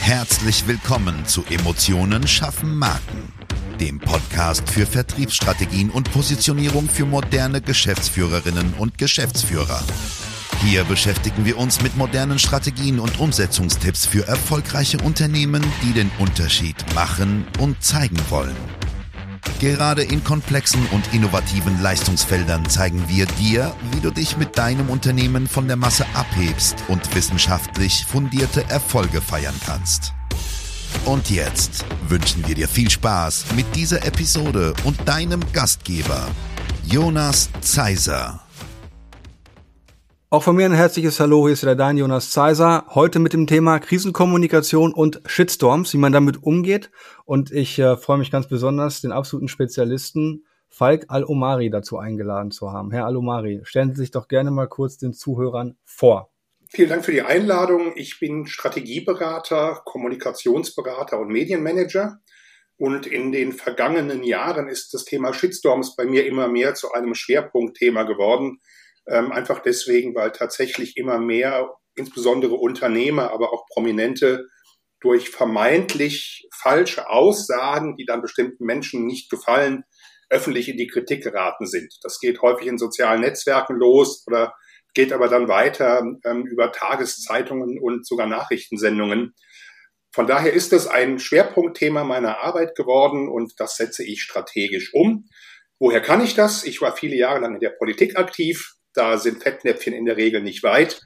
Herzlich willkommen zu Emotionen schaffen Marken, dem Podcast für Vertriebsstrategien und Positionierung für moderne Geschäftsführerinnen und Geschäftsführer. Hier beschäftigen wir uns mit modernen Strategien und Umsetzungstipps für erfolgreiche Unternehmen, die den Unterschied machen und zeigen wollen. Gerade in komplexen und innovativen Leistungsfeldern zeigen wir dir, wie du dich mit deinem Unternehmen von der Masse abhebst und wissenschaftlich fundierte Erfolge feiern kannst. Und jetzt wünschen wir dir viel Spaß mit dieser Episode und deinem Gastgeber, Jonas Zeiser. Auch von mir ein herzliches Hallo, hier ist der Dein Jonas Zeiser. Heute mit dem Thema Krisenkommunikation und Shitstorms, wie man damit umgeht. Und ich äh, freue mich ganz besonders, den absoluten Spezialisten Falk Al-Omari dazu eingeladen zu haben. Herr Al-Omari, stellen Sie sich doch gerne mal kurz den Zuhörern vor. Vielen Dank für die Einladung. Ich bin Strategieberater, Kommunikationsberater und Medienmanager. Und in den vergangenen Jahren ist das Thema Shitstorms bei mir immer mehr zu einem Schwerpunktthema geworden ähm, einfach deswegen, weil tatsächlich immer mehr, insbesondere Unternehmer, aber auch Prominente, durch vermeintlich falsche Aussagen, die dann bestimmten Menschen nicht gefallen, öffentlich in die Kritik geraten sind. Das geht häufig in sozialen Netzwerken los oder geht aber dann weiter ähm, über Tageszeitungen und sogar Nachrichtensendungen. Von daher ist es ein Schwerpunktthema meiner Arbeit geworden und das setze ich strategisch um. Woher kann ich das? Ich war viele Jahre lang in der Politik aktiv, da sind Fettnäpfchen in der Regel nicht weit.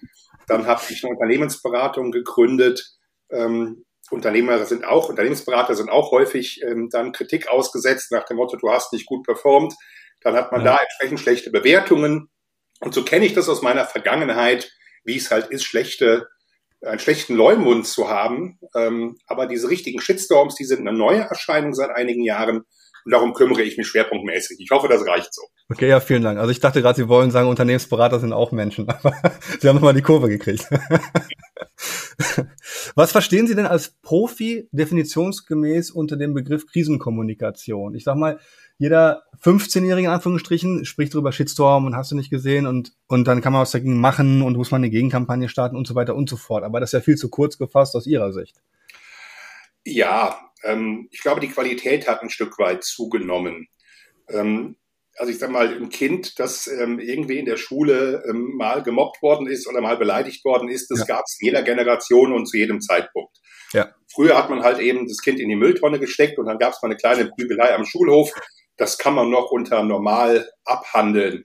Dann habe ich eine Unternehmensberatung gegründet. Ähm, Unternehmer sind auch, Unternehmensberater sind auch häufig ähm, dann Kritik ausgesetzt nach dem Motto, du hast nicht gut performt. Dann hat man ja. da entsprechend schlechte Bewertungen. Und so kenne ich das aus meiner Vergangenheit, wie es halt ist, schlechte, einen schlechten Leumund zu haben. Ähm, aber diese richtigen Shitstorms, die sind eine neue Erscheinung seit einigen Jahren. Und darum kümmere ich mich schwerpunktmäßig. Ich hoffe, das reicht so. Okay, ja, vielen Dank. Also ich dachte gerade, Sie wollen sagen, Unternehmensberater sind auch Menschen, aber Sie haben nochmal die Kurve gekriegt. Was verstehen Sie denn als Profi definitionsgemäß unter dem Begriff Krisenkommunikation? Ich sag mal, jeder 15-Jährige in Anführungsstrichen spricht darüber Shitstorm und hast du nicht gesehen und, und dann kann man was dagegen machen und muss man eine Gegenkampagne starten und so weiter und so fort. Aber das ist ja viel zu kurz gefasst aus Ihrer Sicht. Ja, ähm, ich glaube, die Qualität hat ein Stück weit zugenommen. Ähm, also ich sage mal, ein Kind, das ähm, irgendwie in der Schule ähm, mal gemobbt worden ist oder mal beleidigt worden ist, das ja. gab es in jeder Generation und zu jedem Zeitpunkt. Ja. Früher hat man halt eben das Kind in die Mülltonne gesteckt und dann gab es mal eine kleine Prügelei am Schulhof. Das kann man noch unter normal abhandeln.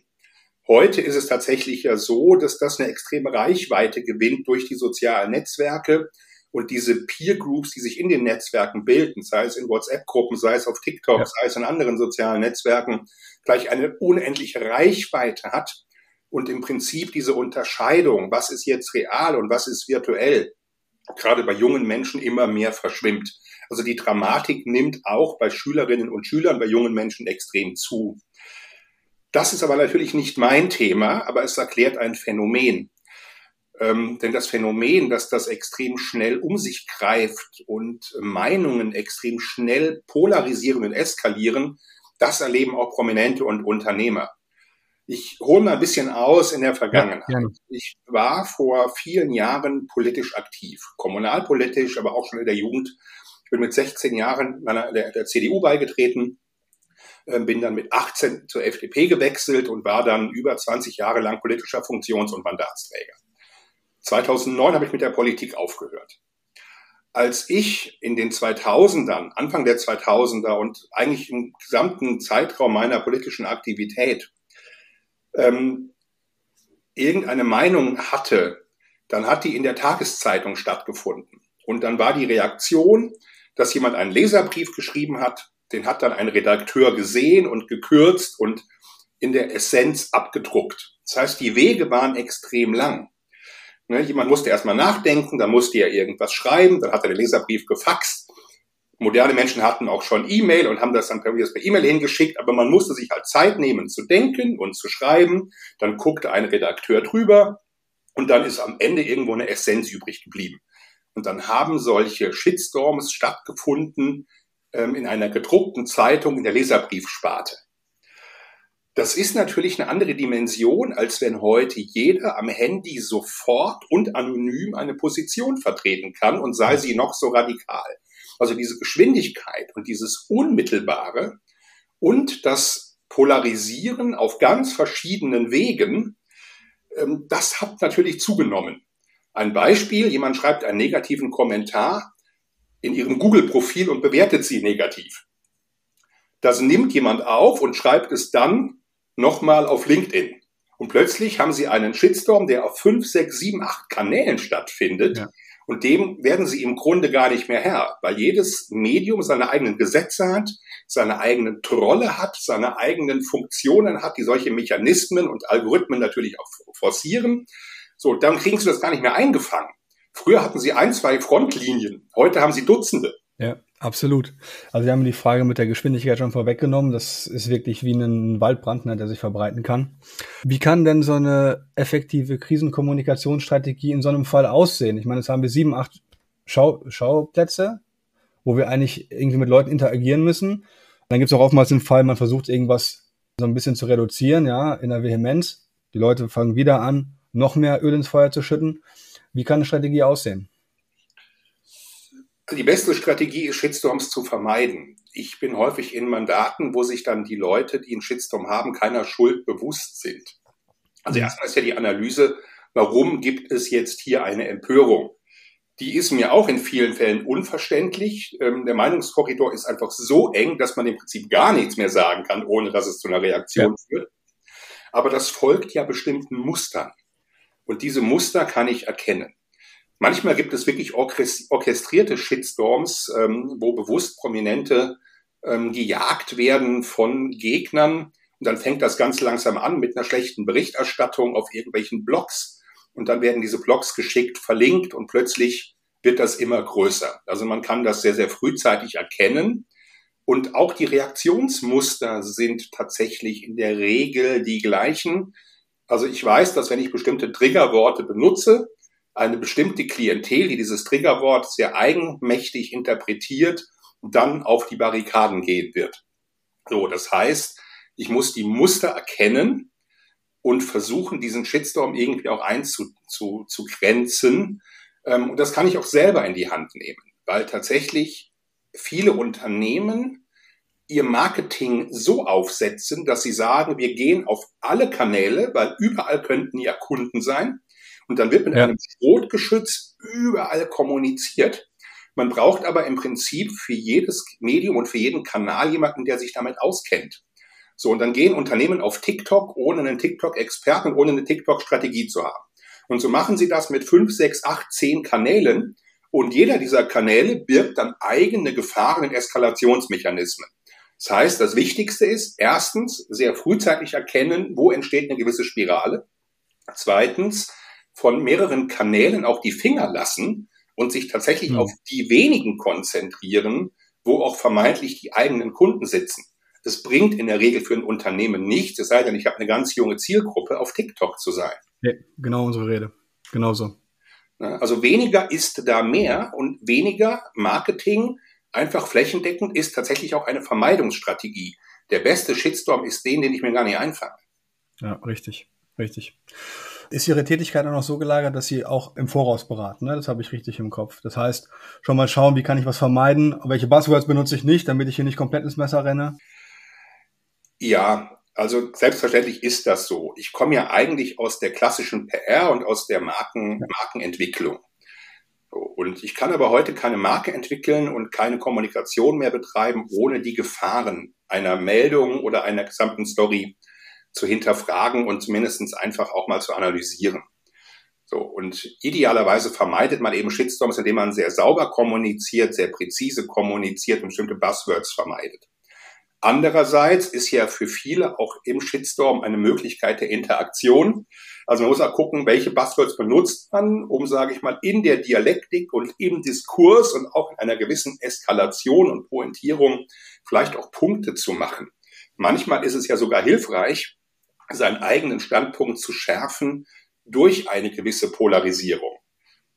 Heute ist es tatsächlich ja so, dass das eine extreme Reichweite gewinnt durch die sozialen Netzwerke und diese Peer Groups, die sich in den Netzwerken bilden, sei es in WhatsApp-Gruppen, sei es auf TikTok, ja. sei es in anderen sozialen Netzwerken, gleich eine unendliche Reichweite hat und im Prinzip diese Unterscheidung, was ist jetzt real und was ist virtuell, gerade bei jungen Menschen immer mehr verschwimmt. Also die Dramatik nimmt auch bei Schülerinnen und Schülern, bei jungen Menschen extrem zu. Das ist aber natürlich nicht mein Thema, aber es erklärt ein Phänomen. Ähm, denn das Phänomen, dass das extrem schnell um sich greift und Meinungen extrem schnell polarisieren und eskalieren, das erleben auch Prominente und Unternehmer. Ich hole mal ein bisschen aus in der Vergangenheit. Ja, ich war vor vielen Jahren politisch aktiv, kommunalpolitisch, aber auch schon in der Jugend. Ich bin mit 16 Jahren meiner, der, der CDU beigetreten, äh, bin dann mit 18 zur FDP gewechselt und war dann über 20 Jahre lang politischer Funktions- und Mandatsträger. 2009 habe ich mit der Politik aufgehört. Als ich in den 2000ern, Anfang der 2000er und eigentlich im gesamten Zeitraum meiner politischen Aktivität ähm, irgendeine Meinung hatte, dann hat die in der Tageszeitung stattgefunden. Und dann war die Reaktion, dass jemand einen Leserbrief geschrieben hat, den hat dann ein Redakteur gesehen und gekürzt und in der Essenz abgedruckt. Das heißt, die Wege waren extrem lang. Ne, jemand musste erstmal nachdenken, dann musste er irgendwas schreiben, dann hat er den Leserbrief gefaxt. Moderne Menschen hatten auch schon E-Mail und haben das dann per E-Mail hingeschickt, aber man musste sich halt Zeit nehmen zu denken und zu schreiben. Dann guckte ein Redakteur drüber und dann ist am Ende irgendwo eine Essenz übrig geblieben. Und dann haben solche Shitstorms stattgefunden ähm, in einer gedruckten Zeitung in der Leserbriefsparte. Das ist natürlich eine andere Dimension, als wenn heute jeder am Handy sofort und anonym eine Position vertreten kann und sei sie noch so radikal. Also diese Geschwindigkeit und dieses Unmittelbare und das Polarisieren auf ganz verschiedenen Wegen, ähm, das hat natürlich zugenommen. Ein Beispiel, jemand schreibt einen negativen Kommentar in ihrem Google-Profil und bewertet sie negativ. Das nimmt jemand auf und schreibt es dann nochmal auf LinkedIn. Und plötzlich haben sie einen Shitstorm, der auf fünf, sechs, sieben, acht Kanälen stattfindet. Ja. Und dem werden sie im Grunde gar nicht mehr Herr, weil jedes Medium seine eigenen Gesetze hat, seine eigenen Trolle hat, seine eigenen Funktionen hat, die solche Mechanismen und Algorithmen natürlich auch forcieren. So, dann kriegen sie das gar nicht mehr eingefangen. Früher hatten sie ein, zwei Frontlinien, heute haben sie Dutzende. Ja, absolut. Also wir haben die Frage mit der Geschwindigkeit schon vorweggenommen. Das ist wirklich wie ein Waldbrand, ne, der sich verbreiten kann. Wie kann denn so eine effektive Krisenkommunikationsstrategie in so einem Fall aussehen? Ich meine, jetzt haben wir sieben, acht Schau Schauplätze, wo wir eigentlich irgendwie mit Leuten interagieren müssen. Dann gibt es auch oftmals den Fall, man versucht irgendwas so ein bisschen zu reduzieren, ja, in der Vehemenz. Die Leute fangen wieder an, noch mehr Öl ins Feuer zu schütten. Wie kann eine Strategie aussehen? Die beste Strategie ist, Shitstorms zu vermeiden. Ich bin häufig in Mandaten, wo sich dann die Leute, die einen Shitstorm haben, keiner Schuld bewusst sind. Also mhm. erstmal ist ja die Analyse, warum gibt es jetzt hier eine Empörung? Die ist mir auch in vielen Fällen unverständlich. Ähm, der Meinungskorridor ist einfach so eng, dass man im Prinzip gar nichts mehr sagen kann, ohne dass es zu einer Reaktion ja. führt. Aber das folgt ja bestimmten Mustern. Und diese Muster kann ich erkennen. Manchmal gibt es wirklich orchestrierte Shitstorms, ähm, wo bewusst Prominente ähm, gejagt werden von Gegnern. Und dann fängt das ganz langsam an mit einer schlechten Berichterstattung auf irgendwelchen Blogs. Und dann werden diese Blogs geschickt verlinkt und plötzlich wird das immer größer. Also man kann das sehr, sehr frühzeitig erkennen. Und auch die Reaktionsmuster sind tatsächlich in der Regel die gleichen. Also ich weiß, dass wenn ich bestimmte Triggerworte benutze, eine bestimmte Klientel, die dieses Triggerwort sehr eigenmächtig interpretiert und dann auf die Barrikaden gehen wird. So, das heißt, ich muss die Muster erkennen und versuchen, diesen Shitstorm irgendwie auch einzugrenzen. Ähm, und das kann ich auch selber in die Hand nehmen, weil tatsächlich viele Unternehmen ihr Marketing so aufsetzen, dass sie sagen, wir gehen auf alle Kanäle, weil überall könnten ja Kunden sein. Und dann wird mit ja. einem Schrotgeschütz überall kommuniziert. Man braucht aber im Prinzip für jedes Medium und für jeden Kanal jemanden, der sich damit auskennt. So, und dann gehen Unternehmen auf TikTok, ohne einen TikTok-Experten, ohne eine TikTok-Strategie zu haben. Und so machen sie das mit fünf, sechs, acht, zehn Kanälen. Und jeder dieser Kanäle birgt dann eigene Gefahren und Eskalationsmechanismen. Das heißt, das Wichtigste ist, erstens, sehr frühzeitig erkennen, wo entsteht eine gewisse Spirale. Zweitens, von mehreren Kanälen auch die Finger lassen und sich tatsächlich mhm. auf die wenigen konzentrieren, wo auch vermeintlich die eigenen Kunden sitzen. Es bringt in der Regel für ein Unternehmen nichts, es sei denn, ich habe eine ganz junge Zielgruppe, auf TikTok zu sein. Ja, genau unsere Rede. Genauso. Also weniger ist da mehr und weniger Marketing einfach flächendeckend ist tatsächlich auch eine Vermeidungsstrategie. Der beste Shitstorm ist den, den ich mir gar nicht einfange. Ja, richtig, richtig ist Ihre Tätigkeit auch noch so gelagert, dass Sie auch im Voraus beraten. Ne? Das habe ich richtig im Kopf. Das heißt, schon mal schauen, wie kann ich was vermeiden, welche Buzzwords benutze ich nicht, damit ich hier nicht komplett ins Messer renne. Ja, also selbstverständlich ist das so. Ich komme ja eigentlich aus der klassischen PR und aus der Marken, Markenentwicklung. Und ich kann aber heute keine Marke entwickeln und keine Kommunikation mehr betreiben, ohne die Gefahren einer Meldung oder einer gesamten Story zu hinterfragen und zumindestens einfach auch mal zu analysieren. So, und idealerweise vermeidet man eben Shitstorms, indem man sehr sauber kommuniziert, sehr präzise kommuniziert und bestimmte Buzzwords vermeidet. Andererseits ist ja für viele auch im Shitstorm eine Möglichkeit der Interaktion. Also man muss auch gucken, welche Buzzwords benutzt man, um, sage ich mal, in der Dialektik und im Diskurs und auch in einer gewissen Eskalation und Pointierung vielleicht auch Punkte zu machen. Manchmal ist es ja sogar hilfreich, seinen eigenen Standpunkt zu schärfen durch eine gewisse Polarisierung.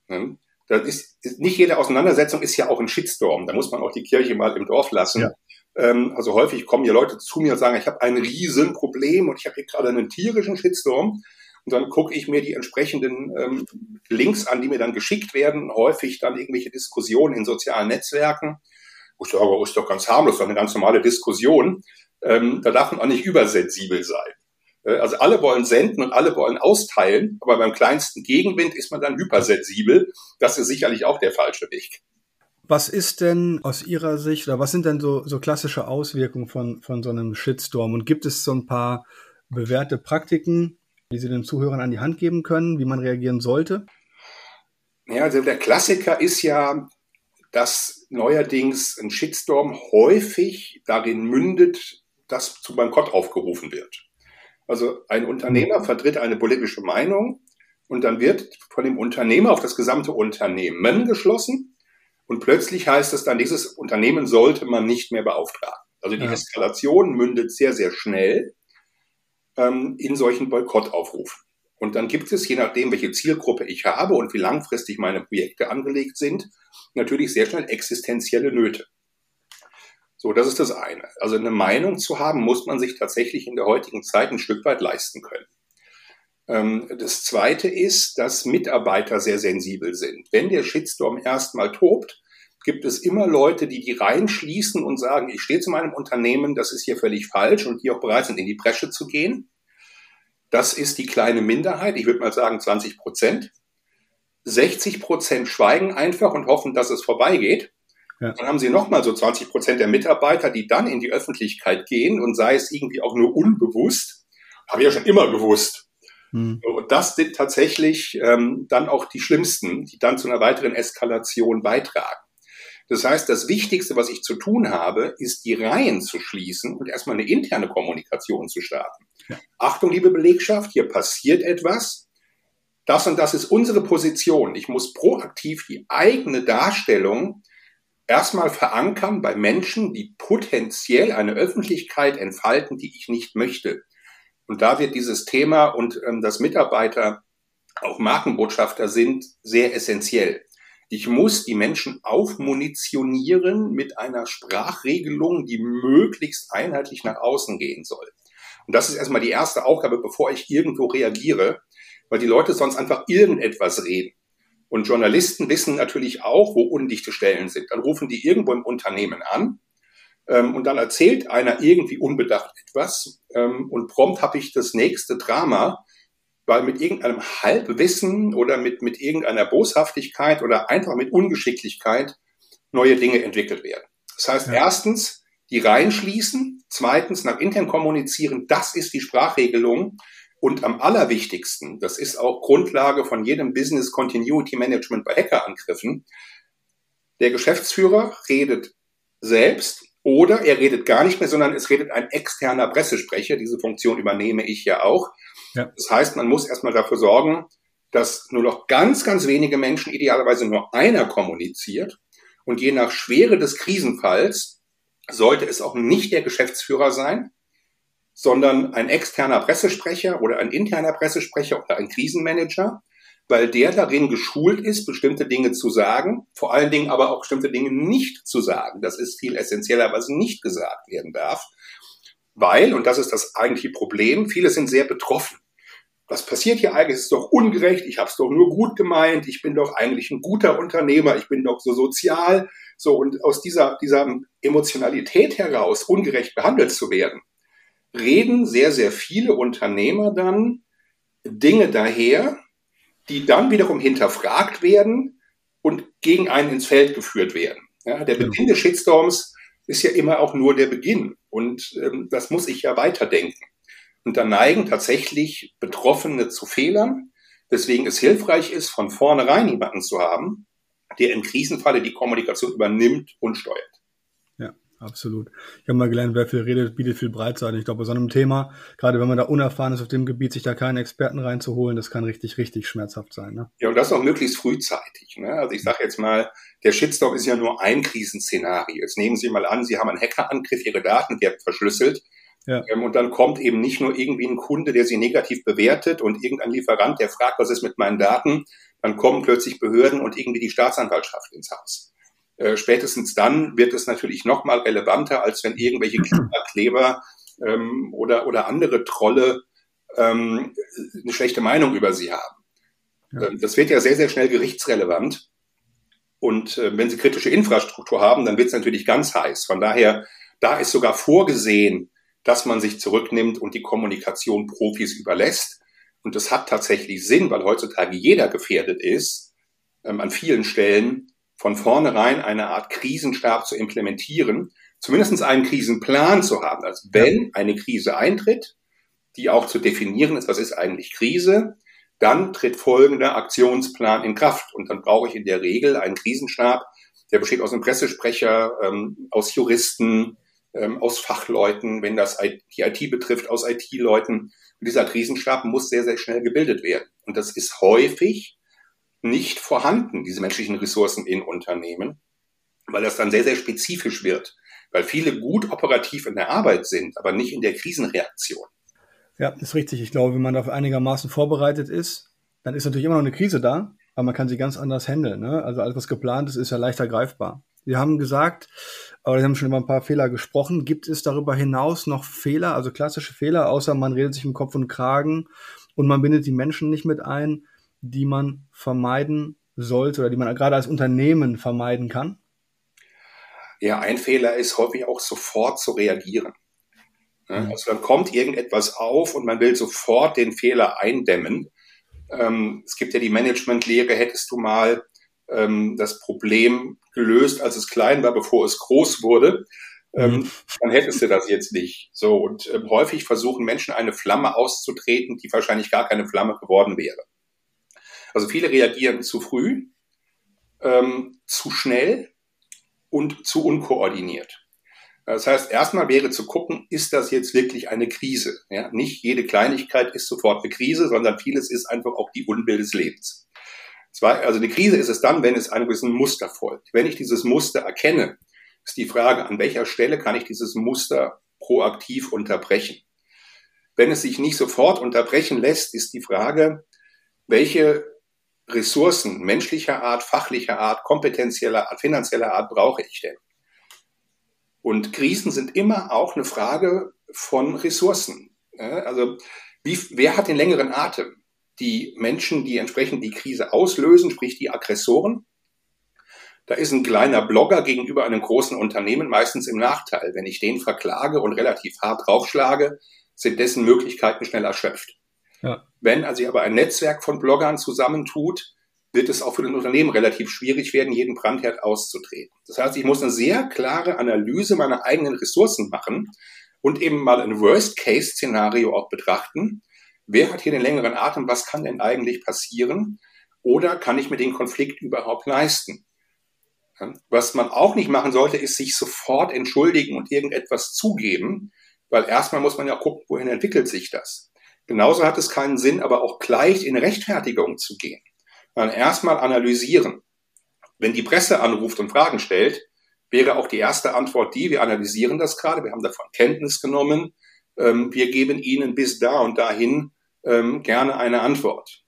Ne? Das ist, nicht jede Auseinandersetzung ist ja auch ein Shitstorm. Da muss man auch die Kirche mal im Dorf lassen. Ja. Ähm, also häufig kommen ja Leute zu mir und sagen, ich habe ein Riesenproblem und ich habe hier gerade einen tierischen Shitstorm. Und dann gucke ich mir die entsprechenden ähm, Links an, die mir dann geschickt werden, häufig dann irgendwelche Diskussionen in sozialen Netzwerken. Ich sage, oh, ist doch ganz harmlos, doch eine ganz normale Diskussion. Ähm, da darf man auch nicht übersensibel sein. Äh, also alle wollen senden und alle wollen austeilen, aber beim kleinsten Gegenwind ist man dann hypersensibel. Das ist sicherlich auch der falsche Weg. Was ist denn aus Ihrer Sicht oder was sind denn so, so klassische Auswirkungen von, von so einem Shitstorm? Und gibt es so ein paar bewährte Praktiken, die Sie den Zuhörern an die Hand geben können, wie man reagieren sollte? Ja, also der Klassiker ist ja, dass neuerdings ein Shitstorm häufig darin mündet, dass zu Bankrott aufgerufen wird. Also ein Unternehmer vertritt eine politische Meinung und dann wird von dem Unternehmer auf das gesamte Unternehmen geschlossen und plötzlich heißt es dann, dieses Unternehmen sollte man nicht mehr beauftragen. Also die ja. Eskalation mündet sehr, sehr schnell ähm, in solchen Boykottaufrufen. Und dann gibt es, je nachdem, welche Zielgruppe ich habe und wie langfristig meine Projekte angelegt sind, natürlich sehr schnell existenzielle Nöte. So, das ist das eine. Also eine Meinung zu haben, muss man sich tatsächlich in der heutigen Zeit ein Stück weit leisten können. Ähm, das zweite ist, dass Mitarbeiter sehr sensibel sind. Wenn der Shitstorm erstmal tobt, gibt es immer Leute, die die reinschließen und sagen, ich stehe zu meinem Unternehmen, das ist hier völlig falsch und die auch bereit sind, in die Bresche zu gehen. Das ist die kleine Minderheit, ich würde mal sagen 20 Prozent. 60 Prozent schweigen einfach und hoffen, dass es vorbeigeht. Ja. Dann haben Sie nochmal so 20 Prozent der Mitarbeiter, die dann in die Öffentlichkeit gehen und sei es irgendwie auch nur unbewusst, habe ich ja schon immer gewusst. Hm. Und das sind tatsächlich ähm, dann auch die schlimmsten, die dann zu einer weiteren Eskalation beitragen. Das heißt, das Wichtigste, was ich zu tun habe, ist die Reihen zu schließen und erstmal eine interne Kommunikation zu starten. Ja. Achtung, liebe Belegschaft, hier passiert etwas. Das und das ist unsere Position. Ich muss proaktiv die eigene Darstellung erstmal verankern bei Menschen, die potenziell eine Öffentlichkeit entfalten, die ich nicht möchte. Und da wird dieses Thema und ähm, dass Mitarbeiter auch Markenbotschafter sind, sehr essentiell. Ich muss die Menschen aufmunitionieren mit einer Sprachregelung, die möglichst einheitlich nach außen gehen soll. Und das ist erstmal die erste Aufgabe, bevor ich irgendwo reagiere, weil die Leute sonst einfach irgendetwas reden. Und Journalisten wissen natürlich auch, wo undichte Stellen sind. Dann rufen die irgendwo im Unternehmen an ähm, und dann erzählt einer irgendwie unbedacht etwas ähm, und prompt habe ich das nächste Drama, weil mit irgendeinem Halbwissen oder mit, mit irgendeiner Boshaftigkeit oder einfach mit Ungeschicklichkeit neue Dinge entwickelt werden. Das heißt, ja. erstens die reinschließen, zweitens nach intern kommunizieren, das ist die Sprachregelung und am allerwichtigsten, das ist auch Grundlage von jedem Business Continuity Management bei Hackerangriffen, der Geschäftsführer redet selbst oder er redet gar nicht mehr, sondern es redet ein externer Pressesprecher. Diese Funktion übernehme ich ja auch. Ja. Das heißt, man muss erstmal dafür sorgen, dass nur noch ganz, ganz wenige Menschen, idealerweise nur einer kommuniziert. Und je nach Schwere des Krisenfalls sollte es auch nicht der Geschäftsführer sein, sondern ein externer Pressesprecher oder ein interner Pressesprecher oder ein Krisenmanager, weil der darin geschult ist, bestimmte Dinge zu sagen, vor allen Dingen aber auch bestimmte Dinge nicht zu sagen. Das ist viel essentieller, was nicht gesagt werden darf. Weil, und das ist das eigentliche Problem, viele sind sehr betroffen. Was passiert hier eigentlich? Es ist doch ungerecht, ich habe es doch nur gut gemeint, ich bin doch eigentlich ein guter Unternehmer, ich bin doch so sozial. So, und aus dieser, dieser Emotionalität heraus, ungerecht behandelt zu werden, reden sehr, sehr viele Unternehmer dann Dinge daher, die dann wiederum hinterfragt werden und gegen einen ins Feld geführt werden. Ja, der Beginn des Shitstorms ist ja immer auch nur der Beginn und ähm, das muss ich ja weiterdenken. Und da neigen tatsächlich Betroffene zu Fehlern, weswegen es hilfreich ist, von vornherein jemanden zu haben, der im Krisenfalle die Kommunikation übernimmt und steuert absolut. Ich habe mal gelernt, wer viel redet, bietet viel Breitseite. Ich glaube, bei so einem Thema, gerade wenn man da unerfahren ist auf dem Gebiet, sich da keinen Experten reinzuholen, das kann richtig, richtig schmerzhaft sein. Ne? Ja, und das auch möglichst frühzeitig. Ne? Also ich sage jetzt mal, der Shitstorm ist ja nur ein Krisenszenario. Jetzt nehmen Sie mal an, Sie haben einen Hackerangriff, Ihre Daten werden verschlüsselt. Ja. Ähm, und dann kommt eben nicht nur irgendwie ein Kunde, der sie negativ bewertet und irgendein Lieferant, der fragt, was ist mit meinen Daten. Dann kommen plötzlich Behörden und irgendwie die Staatsanwaltschaft ins Haus. Äh, spätestens dann wird es natürlich noch mal relevanter, als wenn irgendwelche Kleber ähm, oder, oder andere Trolle ähm, eine schlechte Meinung über sie haben. Ja. Ähm, das wird ja sehr, sehr schnell gerichtsrelevant. Und äh, wenn Sie kritische Infrastruktur haben, dann wird es natürlich ganz heiß. Von daher, da ist sogar vorgesehen, dass man sich zurücknimmt und die Kommunikation Profis überlässt. Und das hat tatsächlich Sinn, weil heutzutage jeder gefährdet ist, ähm, an vielen Stellen von vornherein eine Art Krisenstab zu implementieren, zumindest einen Krisenplan zu haben. Also wenn eine Krise eintritt, die auch zu definieren ist, was ist eigentlich Krise, dann tritt folgender Aktionsplan in Kraft. Und dann brauche ich in der Regel einen Krisenstab, der besteht aus einem Pressesprecher, ähm, aus Juristen, ähm, aus Fachleuten, wenn das die IT betrifft, aus IT-Leuten. Und dieser Krisenstab muss sehr, sehr schnell gebildet werden. Und das ist häufig nicht vorhanden, diese menschlichen Ressourcen in Unternehmen, weil das dann sehr, sehr spezifisch wird, weil viele gut operativ in der Arbeit sind, aber nicht in der Krisenreaktion. Ja, ist richtig. Ich glaube, wenn man dafür einigermaßen vorbereitet ist, dann ist natürlich immer noch eine Krise da, aber man kann sie ganz anders handeln. Ne? Also alles, was geplant ist, ist ja leichter greifbar. Sie haben gesagt, aber Sie haben schon über ein paar Fehler gesprochen. Gibt es darüber hinaus noch Fehler, also klassische Fehler, außer man redet sich im Kopf und Kragen und man bindet die Menschen nicht mit ein, die man vermeiden sollte oder die man gerade als Unternehmen vermeiden kann? Ja, ein Fehler ist häufig auch sofort zu reagieren. Mhm. Also dann kommt irgendetwas auf und man will sofort den Fehler eindämmen. Ähm, es gibt ja die Managementlehre, hättest du mal ähm, das Problem gelöst, als es klein war, bevor es groß wurde, ähm, mhm. dann hättest du das jetzt nicht. So, und häufig versuchen Menschen eine Flamme auszutreten, die wahrscheinlich gar keine Flamme geworden wäre. Also viele reagieren zu früh, ähm, zu schnell und zu unkoordiniert. Das heißt, erstmal wäre zu gucken, ist das jetzt wirklich eine Krise? Ja, nicht jede Kleinigkeit ist sofort eine Krise, sondern vieles ist einfach auch die Unbill des Lebens. Zwei, also eine Krise ist es dann, wenn es einem gewissen Muster folgt. Wenn ich dieses Muster erkenne, ist die Frage, an welcher Stelle kann ich dieses Muster proaktiv unterbrechen? Wenn es sich nicht sofort unterbrechen lässt, ist die Frage, welche Ressourcen menschlicher Art, fachlicher Art, kompetenzieller Art, finanzieller Art brauche ich denn? Und Krisen sind immer auch eine Frage von Ressourcen. Also wie, wer hat den längeren Atem? Die Menschen, die entsprechend die Krise auslösen, sprich die Aggressoren. Da ist ein kleiner Blogger gegenüber einem großen Unternehmen meistens im Nachteil. Wenn ich den verklage und relativ hart draufschlage, sind dessen Möglichkeiten schnell erschöpft. Wenn also aber ein Netzwerk von Bloggern zusammentut, wird es auch für das Unternehmen relativ schwierig werden, jeden Brandherd auszutreten. Das heißt, ich muss eine sehr klare Analyse meiner eigenen Ressourcen machen und eben mal ein Worst-Case-Szenario auch betrachten. Wer hat hier den längeren Atem? Was kann denn eigentlich passieren? Oder kann ich mir den Konflikt überhaupt leisten? Was man auch nicht machen sollte, ist sich sofort entschuldigen und irgendetwas zugeben, weil erstmal muss man ja gucken, wohin entwickelt sich das. Genauso hat es keinen Sinn, aber auch gleich in Rechtfertigung zu gehen sondern erstmal analysieren. Wenn die Presse anruft und Fragen stellt, wäre auch die erste Antwort die, wir analysieren das gerade, wir haben davon Kenntnis genommen, ähm, wir geben Ihnen bis da und dahin ähm, gerne eine Antwort.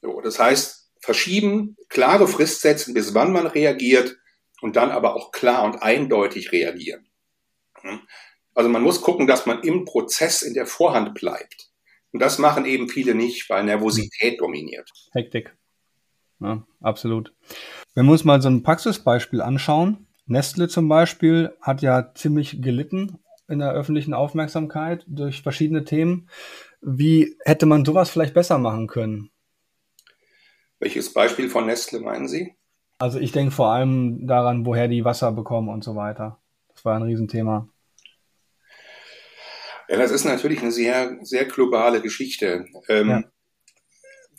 So, das heißt, verschieben, klare Frist setzen, bis wann man reagiert und dann aber auch klar und eindeutig reagieren. Also man muss gucken, dass man im Prozess in der Vorhand bleibt. Und das machen eben viele nicht, weil Nervosität dominiert. Hektik. Ja, absolut. Wenn wir uns mal so ein Praxisbeispiel anschauen, Nestle zum Beispiel hat ja ziemlich gelitten in der öffentlichen Aufmerksamkeit durch verschiedene Themen. Wie hätte man sowas vielleicht besser machen können? Welches Beispiel von Nestle meinen Sie? Also ich denke vor allem daran, woher die Wasser bekommen und so weiter. Das war ein Riesenthema. Ja, das ist natürlich eine sehr, sehr globale Geschichte. Ähm, ja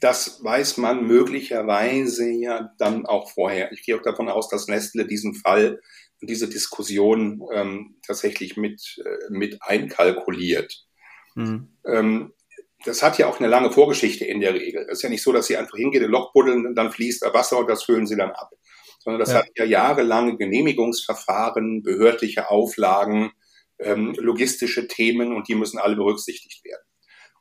das weiß man möglicherweise ja dann auch vorher. Ich gehe auch davon aus, dass Nestle diesen Fall und diese Diskussion ähm, tatsächlich mit, äh, mit einkalkuliert. Mhm. Ähm, das hat ja auch eine lange Vorgeschichte in der Regel. Es ist ja nicht so, dass sie einfach hingehen, ein Loch buddeln, und dann fließt Wasser und das füllen sie dann ab. Sondern das ja. hat ja jahrelange Genehmigungsverfahren, behördliche Auflagen, ähm, logistische Themen und die müssen alle berücksichtigt werden.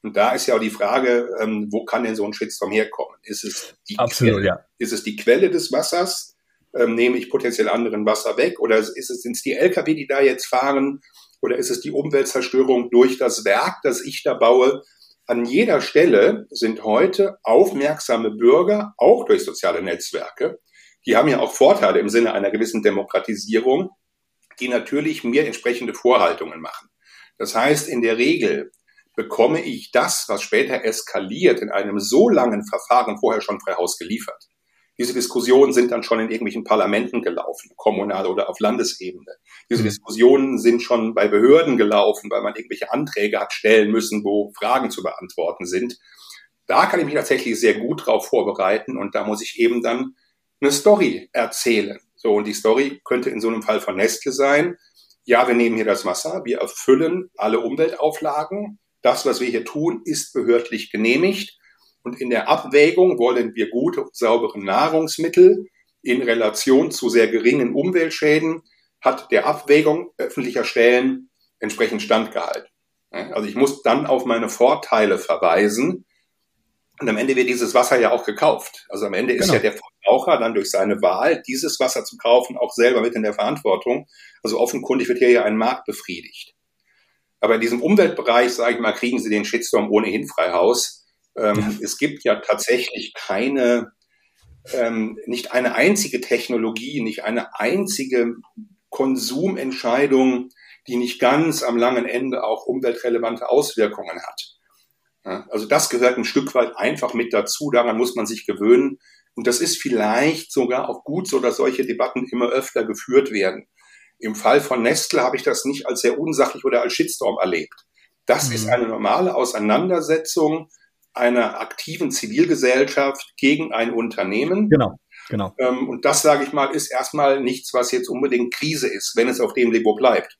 Und da ist ja auch die Frage, ähm, wo kann denn so ein Shitstorm herkommen? Ist es die, Absolut, Quelle, ja. ist es die Quelle des Wassers ähm, nehme ich potenziell anderen Wasser weg? Oder ist es, sind es die Lkw, die da jetzt fahren? Oder ist es die Umweltzerstörung durch das Werk, das ich da baue? An jeder Stelle sind heute aufmerksame Bürger, auch durch soziale Netzwerke, die haben ja auch Vorteile im Sinne einer gewissen Demokratisierung, die natürlich mir entsprechende Vorhaltungen machen. Das heißt, in der Regel bekomme ich das, was später eskaliert, in einem so langen Verfahren vorher schon frei Haus geliefert. Diese Diskussionen sind dann schon in irgendwelchen Parlamenten gelaufen, kommunal oder auf Landesebene. Diese mhm. Diskussionen sind schon bei Behörden gelaufen, weil man irgendwelche Anträge hat stellen müssen, wo Fragen zu beantworten sind. Da kann ich mich tatsächlich sehr gut drauf vorbereiten und da muss ich eben dann eine Story erzählen. So, und die Story könnte in so einem Fall von Nestle sein. Ja, wir nehmen hier das Wasser, wir erfüllen alle Umweltauflagen. Das, was wir hier tun, ist behördlich genehmigt. Und in der Abwägung wollen wir gute saubere Nahrungsmittel in Relation zu sehr geringen Umweltschäden, hat der Abwägung öffentlicher Stellen entsprechend standgehalten. Also ich muss dann auf meine Vorteile verweisen. Und am Ende wird dieses Wasser ja auch gekauft. Also am Ende ist genau. ja der Verbraucher dann durch seine Wahl, dieses Wasser zu kaufen, auch selber mit in der Verantwortung. Also offenkundig wird hier ja ein Markt befriedigt. Aber in diesem Umweltbereich, sage ich mal, kriegen Sie den Shitstorm ohnehin frei Haus. Ähm, es gibt ja tatsächlich keine, ähm, nicht eine einzige Technologie, nicht eine einzige Konsumentscheidung, die nicht ganz am langen Ende auch umweltrelevante Auswirkungen hat. Also das gehört ein Stück weit einfach mit dazu, daran muss man sich gewöhnen. Und das ist vielleicht sogar auch gut so, dass solche Debatten immer öfter geführt werden. Im Fall von Nestle habe ich das nicht als sehr unsachlich oder als Shitstorm erlebt. Das mhm. ist eine normale Auseinandersetzung einer aktiven Zivilgesellschaft gegen ein Unternehmen. Genau. Genau. Ähm, und das, sage ich mal, ist erstmal nichts, was jetzt unbedingt Krise ist, wenn es auf dem Niveau bleibt.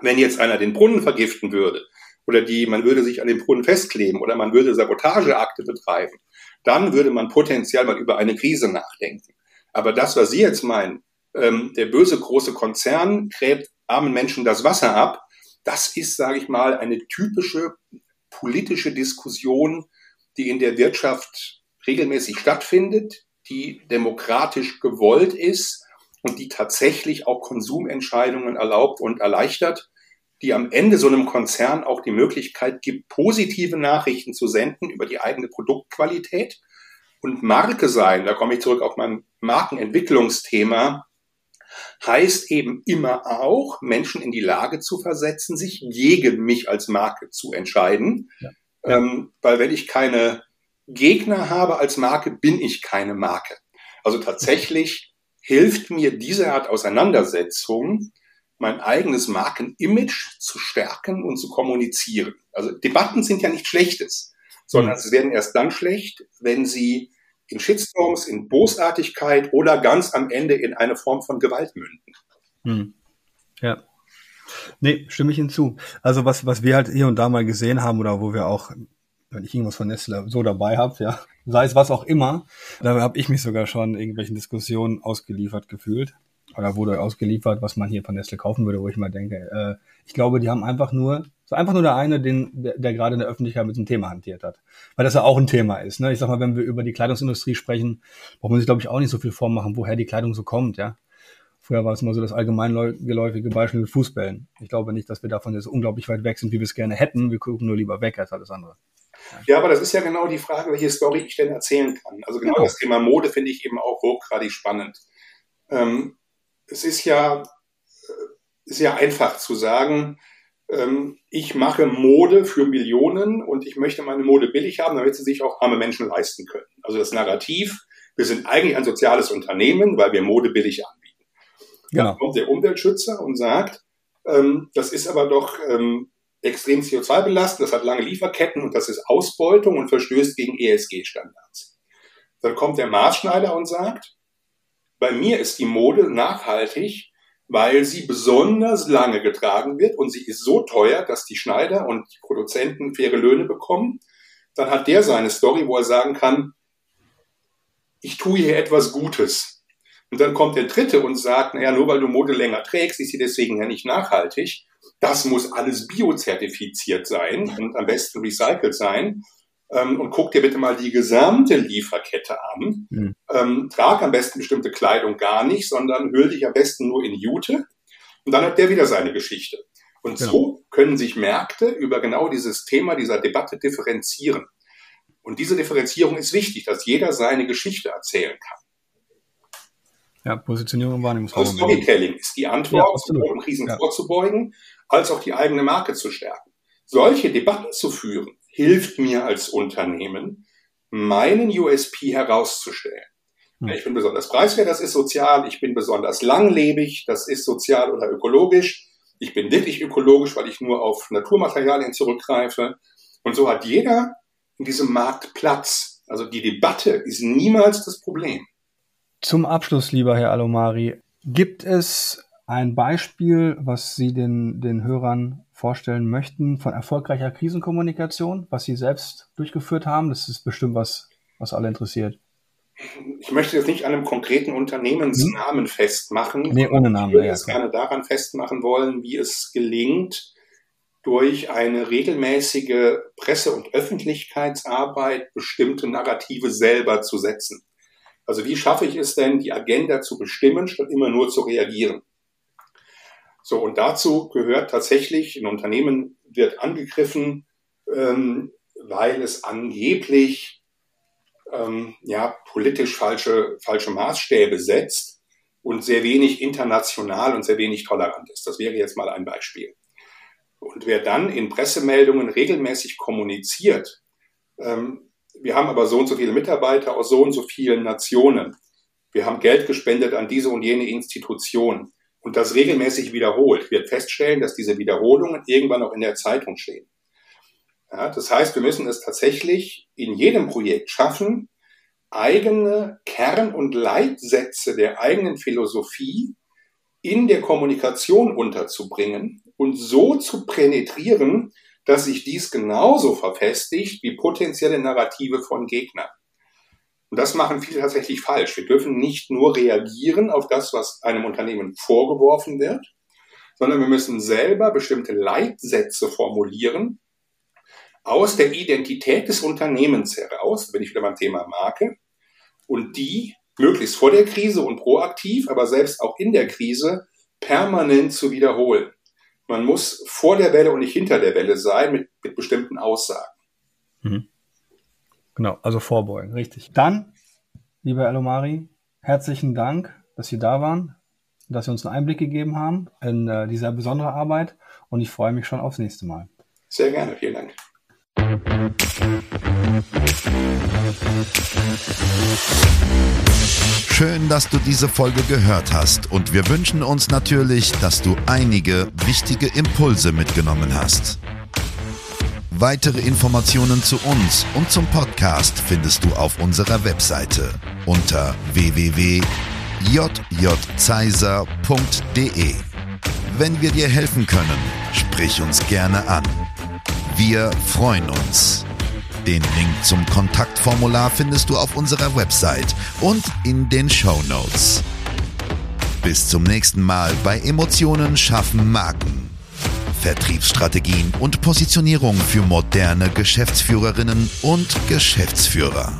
Wenn jetzt einer den Brunnen vergiften würde oder die, man würde sich an den Brunnen festkleben oder man würde Sabotageakte betreiben, dann würde man potenziell mal über eine Krise nachdenken. Aber das, was Sie jetzt meinen, ähm, der böse große Konzern gräbt armen Menschen das Wasser ab, das ist, sage ich mal, eine typische politische Diskussion die in der Wirtschaft regelmäßig stattfindet, die demokratisch gewollt ist und die tatsächlich auch Konsumentscheidungen erlaubt und erleichtert, die am Ende so einem Konzern auch die Möglichkeit gibt, positive Nachrichten zu senden über die eigene Produktqualität und Marke sein. Da komme ich zurück auf mein Markenentwicklungsthema heißt eben immer auch, Menschen in die Lage zu versetzen, sich gegen mich als Marke zu entscheiden. Ja. Ähm, weil wenn ich keine Gegner habe als Marke, bin ich keine Marke. Also tatsächlich hilft mir diese Art Auseinandersetzung, mein eigenes Markenimage zu stärken und zu kommunizieren. Also Debatten sind ja nicht Schlechtes, sondern mhm. sie werden erst dann schlecht, wenn sie in Shitstorms, in Bosartigkeit oder ganz am Ende in eine Form von Gewalt münden. Mhm. Ja. Nee, stimme ich hinzu. Also was, was wir halt hier und da mal gesehen haben oder wo wir auch, wenn ich irgendwas von Nestle so dabei habe, ja, sei es was auch immer, da habe ich mich sogar schon irgendwelchen Diskussionen ausgeliefert gefühlt oder wurde ausgeliefert, was man hier von Nestle kaufen würde, wo ich mal denke, äh, ich glaube, die haben einfach nur, so einfach nur der eine, den, der, der gerade in der Öffentlichkeit mit dem Thema hantiert hat. Weil das ja auch ein Thema ist. Ne? Ich sag mal, wenn wir über die Kleidungsindustrie sprechen, braucht man sich, glaube ich, auch nicht so viel vormachen, woher die Kleidung so kommt, ja. Früher war es immer so das allgemeingeläufige Beispiel mit Fußbällen. Ich glaube nicht, dass wir davon jetzt unglaublich weit weg sind, wie wir es gerne hätten. Wir gucken nur lieber weg als alles andere. Ja, aber das ist ja genau die Frage, welche Story ich denn erzählen kann. Also genau, genau. das Thema Mode finde ich eben auch hochgradig spannend. Ähm, es ist ja, ist ja einfach zu sagen, ähm, ich mache Mode für Millionen und ich möchte meine Mode billig haben, damit sie sich auch arme Menschen leisten können. Also das Narrativ, wir sind eigentlich ein soziales Unternehmen, weil wir Mode billig anbieten. Genau. Dann kommt der Umweltschützer und sagt, ähm, das ist aber doch ähm, extrem CO2 belastend, das hat lange Lieferketten und das ist Ausbeutung und verstößt gegen ESG-Standards. Dann kommt der Maßschneider und sagt, bei mir ist die Mode nachhaltig, weil sie besonders lange getragen wird und sie ist so teuer, dass die Schneider und die Produzenten faire Löhne bekommen. Dann hat der seine Story, wo er sagen kann, ich tue hier etwas Gutes. Und dann kommt der Dritte und sagt, naja, nur weil du Mode länger trägst, ist sie deswegen ja nicht nachhaltig. Das muss alles biozertifiziert sein und am besten recycelt sein. Ähm, und guck dir bitte mal die gesamte Lieferkette an. Mhm. Ähm, trag am besten bestimmte Kleidung gar nicht, sondern hüll dich am besten nur in Jute. Und dann hat der wieder seine Geschichte. Und genau. so können sich Märkte über genau dieses Thema dieser Debatte differenzieren. Und diese Differenzierung ist wichtig, dass jeder seine Geschichte erzählen kann. Ja, Positionierung und Wahrnehmungsraum. Also Storytelling ist die Antwort, ja, um Krisen ja. vorzubeugen, als auch die eigene Marke zu stärken. Solche Debatten zu führen, hilft mir als Unternehmen, meinen USP herauszustellen. Hm. Ich bin besonders preiswert, das ist sozial. Ich bin besonders langlebig, das ist sozial oder ökologisch. Ich bin wirklich ökologisch, weil ich nur auf Naturmaterialien zurückgreife. Und so hat jeder in diesem Markt Platz. Also die Debatte ist niemals das Problem. Zum Abschluss, lieber Herr Alomari, gibt es ein Beispiel, was Sie den, den Hörern vorstellen möchten von erfolgreicher Krisenkommunikation, was Sie selbst durchgeführt haben? Das ist bestimmt was, was alle interessiert. Ich möchte jetzt nicht an einem konkreten Unternehmensnamen hm? festmachen. Nee, ohne Namen. Ich würde es ja, gerne daran festmachen wollen, wie es gelingt, durch eine regelmäßige Presse- und Öffentlichkeitsarbeit bestimmte Narrative selber zu setzen. Also wie schaffe ich es denn, die Agenda zu bestimmen, statt immer nur zu reagieren? So, und dazu gehört tatsächlich, ein Unternehmen wird angegriffen, ähm, weil es angeblich ähm, ja, politisch falsche, falsche Maßstäbe setzt und sehr wenig international und sehr wenig tolerant ist. Das wäre jetzt mal ein Beispiel. Und wer dann in Pressemeldungen regelmäßig kommuniziert, ähm, wir haben aber so und so viele Mitarbeiter aus so und so vielen Nationen. Wir haben Geld gespendet an diese und jene Institution. Und das regelmäßig wiederholt, wird feststellen, dass diese Wiederholungen irgendwann auch in der Zeitung stehen. Ja, das heißt, wir müssen es tatsächlich in jedem Projekt schaffen, eigene Kern- und Leitsätze der eigenen Philosophie in der Kommunikation unterzubringen und so zu penetrieren, dass sich dies genauso verfestigt wie potenzielle Narrative von Gegnern. Und das machen viele tatsächlich falsch. Wir dürfen nicht nur reagieren auf das, was einem Unternehmen vorgeworfen wird, sondern wir müssen selber bestimmte Leitsätze formulieren aus der Identität des Unternehmens heraus, da bin ich wieder beim Thema Marke, und die möglichst vor der Krise und proaktiv, aber selbst auch in der Krise permanent zu wiederholen. Man muss vor der Welle und nicht hinter der Welle sein mit, mit bestimmten Aussagen. Mhm. Genau, also vorbeugen, richtig. Dann, lieber Elomari, herzlichen Dank, dass Sie da waren, dass Sie uns einen Einblick gegeben haben in äh, diese besondere Arbeit und ich freue mich schon aufs nächste Mal. Sehr gerne, vielen Dank. Schön, dass du diese Folge gehört hast und wir wünschen uns natürlich, dass du einige wichtige Impulse mitgenommen hast. Weitere Informationen zu uns und zum Podcast findest du auf unserer Webseite unter www.jjzeiser.de. Wenn wir dir helfen können, sprich uns gerne an. Wir freuen uns. Den Link zum Kontaktformular findest du auf unserer Website und in den Show Notes. Bis zum nächsten Mal bei Emotionen schaffen Marken. Vertriebsstrategien und Positionierung für moderne Geschäftsführerinnen und Geschäftsführer.